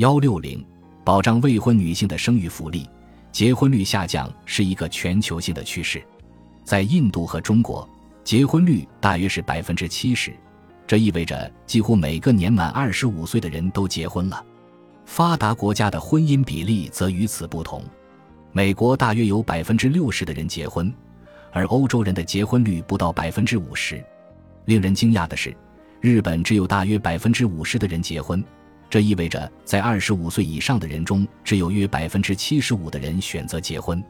幺六零，保障未婚女性的生育福利，结婚率下降是一个全球性的趋势。在印度和中国，结婚率大约是百分之七十，这意味着几乎每个年满二十五岁的人都结婚了。发达国家的婚姻比例则与此不同，美国大约有百分之六十的人结婚，而欧洲人的结婚率不到百分之五十。令人惊讶的是，日本只有大约百分之五十的人结婚，这意味着在二十五岁以上的人中，只有约百分之七十五的人选择结婚。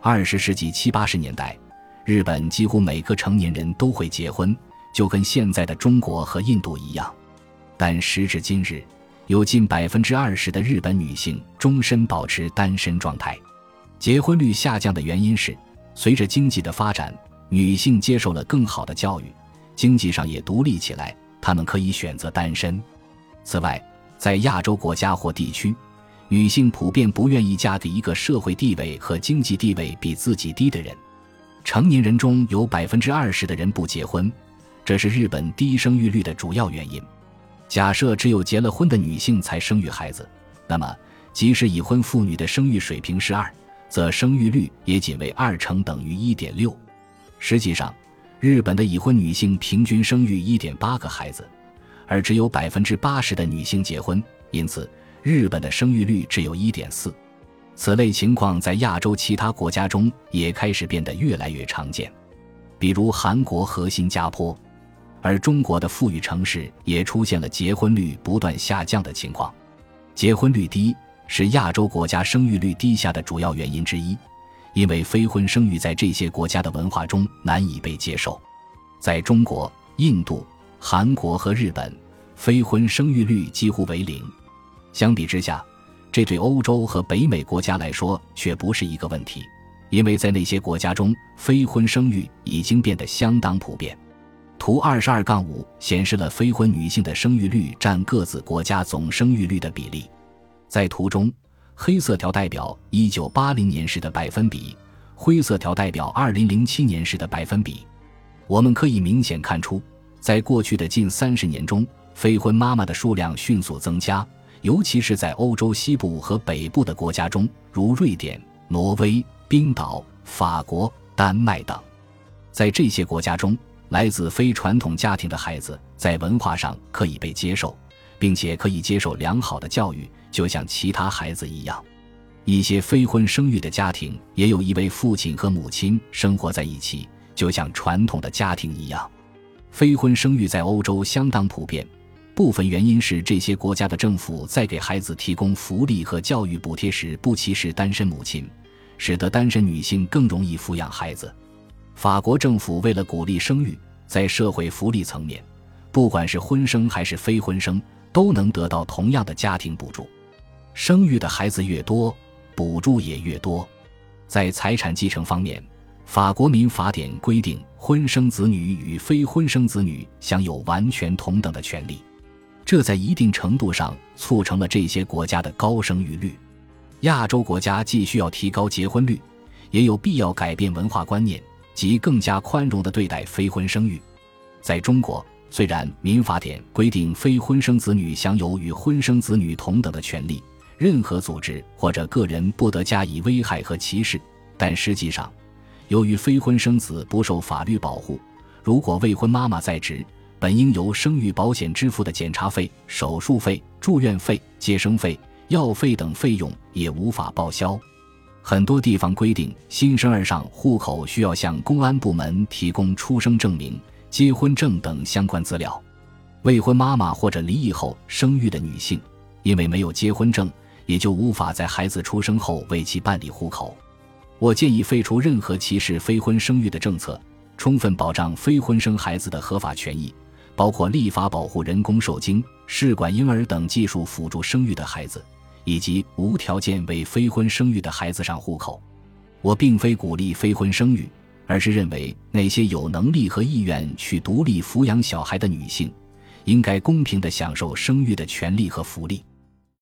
二十世纪七八十年代。日本几乎每个成年人都会结婚，就跟现在的中国和印度一样。但时至今日，有近百分之二十的日本女性终身保持单身状态。结婚率下降的原因是，随着经济的发展，女性接受了更好的教育，经济上也独立起来，她们可以选择单身。此外，在亚洲国家或地区，女性普遍不愿意嫁给一个社会地位和经济地位比自己低的人。成年人中有百分之二十的人不结婚，这是日本低生育率的主要原因。假设只有结了婚的女性才生育孩子，那么即使已婚妇女的生育水平是二，则生育率也仅为二乘，等于一点六。实际上，日本的已婚女性平均生育一点八个孩子，而只有百分之八十的女性结婚，因此日本的生育率只有一点四。此类情况在亚洲其他国家中也开始变得越来越常见，比如韩国和新加坡，而中国的富裕城市也出现了结婚率不断下降的情况。结婚率低是亚洲国家生育率低下的主要原因之一，因为非婚生育在这些国家的文化中难以被接受。在中国、印度、韩国和日本，非婚生育率几乎为零。相比之下，这对欧洲和北美国家来说却不是一个问题，因为在那些国家中，非婚生育已经变得相当普遍。图二十二杠五显示了非婚女性的生育率占各自国家总生育率的比例。在图中，黑色条代表一九八零年时的百分比，灰色条代表二零零七年时的百分比。我们可以明显看出，在过去的近三十年中，非婚妈妈的数量迅速增加。尤其是在欧洲西部和北部的国家中，如瑞典、挪威、冰岛、法国、丹麦等，在这些国家中，来自非传统家庭的孩子在文化上可以被接受，并且可以接受良好的教育，就像其他孩子一样。一些非婚生育的家庭也有一位父亲和母亲生活在一起，就像传统的家庭一样。非婚生育在欧洲相当普遍。部分原因是这些国家的政府在给孩子提供福利和教育补贴时不歧视单身母亲，使得单身女性更容易抚养孩子。法国政府为了鼓励生育，在社会福利层面，不管是婚生还是非婚生，都能得到同样的家庭补助。生育的孩子越多，补助也越多。在财产继承方面，法国民法典规定，婚生子女与非婚生子女享有完全同等的权利。这在一定程度上促成了这些国家的高生育率。亚洲国家既需要提高结婚率，也有必要改变文化观念，及更加宽容地对待非婚生育。在中国，虽然民法典规定非婚生子女享有与婚生子女同等的权利，任何组织或者个人不得加以危害和歧视，但实际上，由于非婚生子不受法律保护，如果未婚妈妈在职，本应由生育保险支付的检查费、手术费、住院费、接生费、药费等费用也无法报销。很多地方规定，新生儿上户口需要向公安部门提供出生证明、结婚证等相关资料。未婚妈妈或者离异后生育的女性，因为没有结婚证，也就无法在孩子出生后为其办理户口。我建议废除任何歧视非婚生育的政策，充分保障非婚生孩子的合法权益。包括立法保护人工受精、试管婴儿等技术辅助生育的孩子，以及无条件为非婚生育的孩子上户口。我并非鼓励非婚生育，而是认为那些有能力和意愿去独立抚养小孩的女性，应该公平地享受生育的权利和福利。